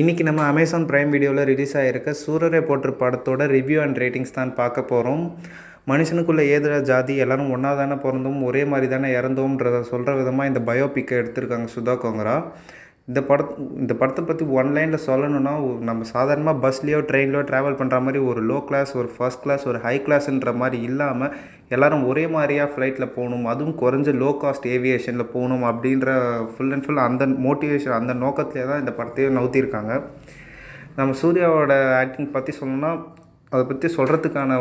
இன்றைக்கி நம்ம Amazon Prime வீடியோவில் ரிலீஸ் ஆகிருக்க சூரரை போற்று படத்தோட ரிவ்யூ அண்ட் ரேட்டிங்ஸ் தான் பார்க்க போகிறோம் மனுஷனுக்குள்ளே ஏதுடா ஜாதி எல்லோரும் ஒன்றா தானே பிறந்தோம் ஒரே மாதிரி தானே இறந்தோம்ன்றத சொல்கிற விதமாக இந்த பயோபிக்கை எடுத்திருக்காங்க சுதா கோங்கரா. இந்த படத் இந்த படத்தை பற்றி ஒன் லைனில் சொல்லணும்னா நம்ம சாதாரணமாக பஸ்லேயோ ட்ரெயின்லையோ ட்ராவல் பண்ணுற மாதிரி ஒரு லோ கிளாஸ் ஒரு ஃபர்ஸ்ட் கிளாஸ் ஒரு ஹை கிளாஸ்ன்ற மாதிரி இல்லாமல் எல்லோரும் ஒரே மாதிரியாக ஃப்ளைட்டில் போகணும் அதுவும் குறைஞ்ச லோ காஸ்ட் ஏவியேஷனில் போகணும் அப்படின்ற ஃபுல் அண்ட் ஃபுல் அந்த மோட்டிவேஷன் அந்த நோக்கத்திலே தான் இந்த படத்தையே நவுத்திருக்காங்க. நம்ம சூர்யாவோட ஆக்டிங் பற்றி சொல்லணும்னா அதை பற்றி சொல்கிறதுக்கான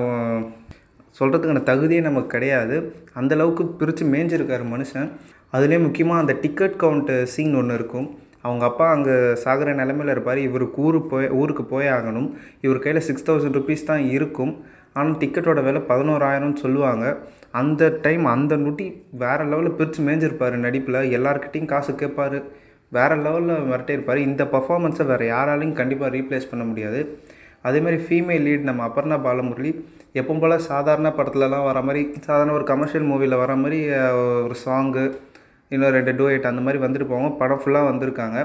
சொல்கிறதுக்கான தகுதியே நமக்கு கிடையாது. அந்தளவுக்கு பிரித்து மேய்ஞ்சிருக்காரு மனுஷன். அதுலேயே முக்கியமாக அந்த டிக்கெட் கவுண்ட்டு சீன் ஒன்று இருக்கும். அவங்க அப்பா அங்கே சாகிற நிலமையில் இருப்பார். இவருக்கு ஊருக்கு போய் ஊருக்கு போய் ஆகணும். இவர் கையில் சிக்ஸ் தௌசண்ட் ருபீஸ் தான் இருக்கும். ஆனால் டிக்கெட்டோட விலை பதினோராயிரம்னு சொல்லுவாங்க. அந்த டைம் அந்த நொட்டி வேறு லெவலில் பிரித்து மேய்ஞ்சிருப்பார் நடிப்பில். எல்லாருக்கிட்டையும் காசு கேட்பார் வேறு லெவலில் மிரட்டியிருப்பார். இந்த பர்ஃபாமன்ஸை வேறு யாராலையும் கண்டிப்பாக ரீப்ளேஸ் பண்ண முடியாது. அதேமாதிரி ஃபீமேல் லீட் நம்ம அபர்ணா பாலமுரளி எப்பவும் போல் சாதாரண படத்துலலாம் வர மாதிரி சாதாரண ஒரு கமர்ஷியல் மூவியில் வர மாதிரி ஒரு சாங்கு இன்னும் ரெண்டு டூயட் அந்த மாதிரி வந்துட்டு போவாங்க படம் ஃபுல்லாக வந்திருக்காங்க.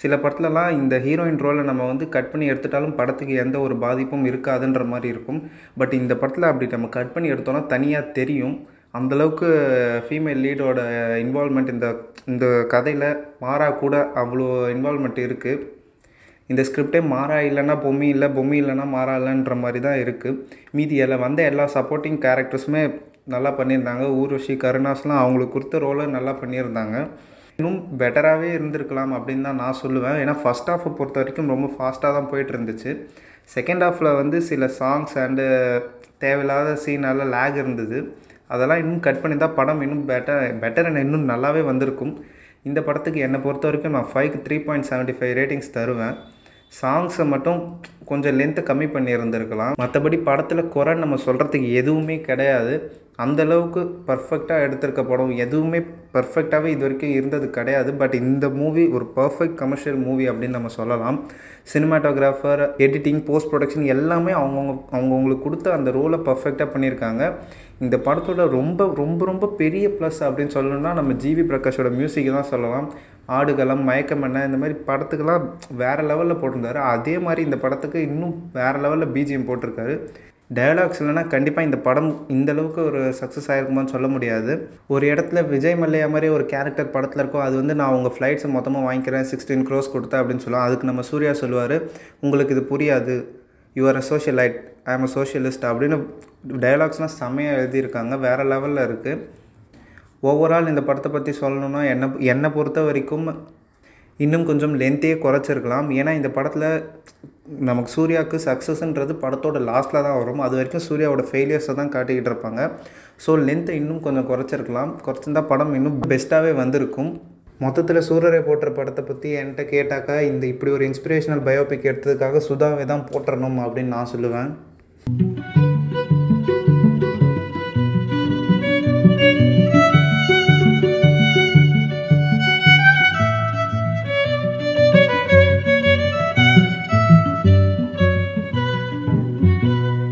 சில படத்துலலாம் இந்த ஹீரோயின் ரோலை நம்ம வந்து கட் பண்ணி எடுத்துட்டாலும் படத்துக்கு எந்த ஒரு பாதிப்பும் இருக்காதுன்ற மாதிரி இருக்கும். பட் இந்த படத்தில் அப்படி நம்ம கட் பண்ணி எடுத்தோம்னா தனியாக தெரியும். அந்தளவுக்கு ஃபீமேல் லீடோட இன்வால்மெண்ட் இந்த இந்த கதையில் மாறா கூட அவ்வளோ இன்வால்மெண்ட் இருக்குது இந்த ஸ்கிரிப்டே மாறா இல்லைன்னா பொம்மி இல்லை பொம்மி இல்லைன்னா மாறா இல்லைன்ற மாதிரி தான் இருக்குது மீதி எல்லாம் வந்த எல்லா சப்போர்ட்டிங் கேரக்டர்ஸுமே நல்லா பண்ணியிருந்தாங்க. ஊர்வஷி கருணாஸ்லாம் அவங்களுக்கு கொடுத்த ரோலை நல்லா பண்ணியிருந்தாங்க. இன்னும் பெட்டராகவே இருந்திருக்கலாம் அப்படின்னு தான் நான் சொல்லுவேன். ஏன்னா ஃபஸ்ட் ஹாஃபை பொறுத்த வரைக்கும் ரொம்ப ஃபாஸ்ட்டாக தான் போயிட்டு இருந்துச்சு செகண்ட் ஹாஃபில் வந்து சில சாங்ஸ் அண்டு தேவையில்லாத சீனால் லேக் இருந்தது. அதெல்லாம் இன்னும் கட் பண்ணி தான் படம் இன்னும் பெட்டர் பெட்டர் என்ன இன்னும் நல்லாவே வந்திருக்கும். இந்த படத்துக்கு என்னை பொறுத்த வரைக்கும் நான் ஃபைவ்க்கு three point seventy five ratings தருவேன். சாங்ஸை மட்டும் கொஞ்சம் லென்த்தை கம்மி பண்ணியிருந்திருக்கலாம். மற்றபடி படத்தில் குறை நம்ம சொல்கிறதுக்கு எதுவுமே கிடையாது. அந்தளவுக்கு பர்ஃபெக்டாக எடுத்திருக்க படம். எதுவுமே பர்ஃபெக்டாகவே இது வரைக்கும் இருந்தது கிடையாது. பட் இந்த மூவி ஒரு பர்ஃபெக்ட் கமர்ஷியல் மூவி அப்படின்னு நம்ம சொல்லலாம். சினிமாட்டோகிராஃபர் எடிட்டிங் போஸ்ட் ப்ரொடக்ஷன் எல்லாமே அவங்கவுங்க அவங்கவுங்களுக்கு கொடுத்த அந்த ரோலை பர்ஃபெக்டாக பண்ணியிருக்காங்க. இந்த படத்தோட ரொம்ப ரொம்ப ரொம்ப பெரிய ப்ளஸ் அப்படின்னு சொல்லணும்னா நம்ம ஜிவி பிரகாஷோட மியூசிக் தான் சொல்லலாம். ஆடுகளம் மயக்கமண்ண இந்த மாதிரி படத்துக்கெல்லாம் வேறு லெவலில் போட்டிருந்தாரு. அதே மாதிரி இந்த படத்துக்கு இன்னும் வேறு லெவலில் பிஜிஎம் போட்டிருக்காரு. டயலாக்ஸ் இல்லைனா கண்டிப்பாக இந்த படம் இந்த அளவுக்கு ஒரு சக்ஸஸ் ஆகிருக்குமான்னு சொல்ல முடியாது. ஒரு இடத்துல விஜய் மல்லையா மாதிரி ஒரு கேரக்டர் படத்தில் இருக்கும் அது வந்து நான் உங்கள் ஃப்ளைட்ஸை மொத்தமாக வாங்கிக்கிறேன் சிக்ஸ்டீன் க்ரோஸ் கொடுத்தேன் அப்படின்னு சொல்லலாம் அதுக்கு நம்ம சூர்யா சொல்லுவார் உங்களுக்கு இது புரியாது. You're a socialite I am a socialist அப்படின்னு டயலாக்ஸ்லாம் செம்மையாக எழுதியிருக்காங்க. வேறு லெவலில் இருக்குது ஓவரால் இந்த படத்தை பற்றி சொல்லணுன்னா என்னை என்னை பொறுத்த வரைக்கும் இன்னும் கொஞ்சம் லென்த்தையே குறைச்சிருக்கலாம். ஏன்னா இந்த படத்தில் நமக்கு சூர்யாவுக்கு சக்ஸஸ்ன்றது படத்தோட லாஸ்ட்டில் தான் வரும். அது வரைக்கும் சூர்யாவோட ஃபெயிலியர்ஸை தான் காட்டிக்கிட்டு இருப்பாங்க. ஸோ லென்த்தை இன்னும் கொஞ்சம் குறைச்சிருக்கலாம். குறைச்சிருந்தா படம் இன்னும் பெஸ்ட்டாகவே வந்திருக்கும். மொத்தத்தில் சூரரை போட்டுற படத்தை பற்றி என்கிட்ட கேட்டாக்கா இந்த இப்படி ஒரு இன்ஸ்பிரேஷனல் பயோபிக் எடுத்ததுக்காக சுதாவை தான் போட்டுறணும் அப்படின்னு நான் சொல்லுவேன்.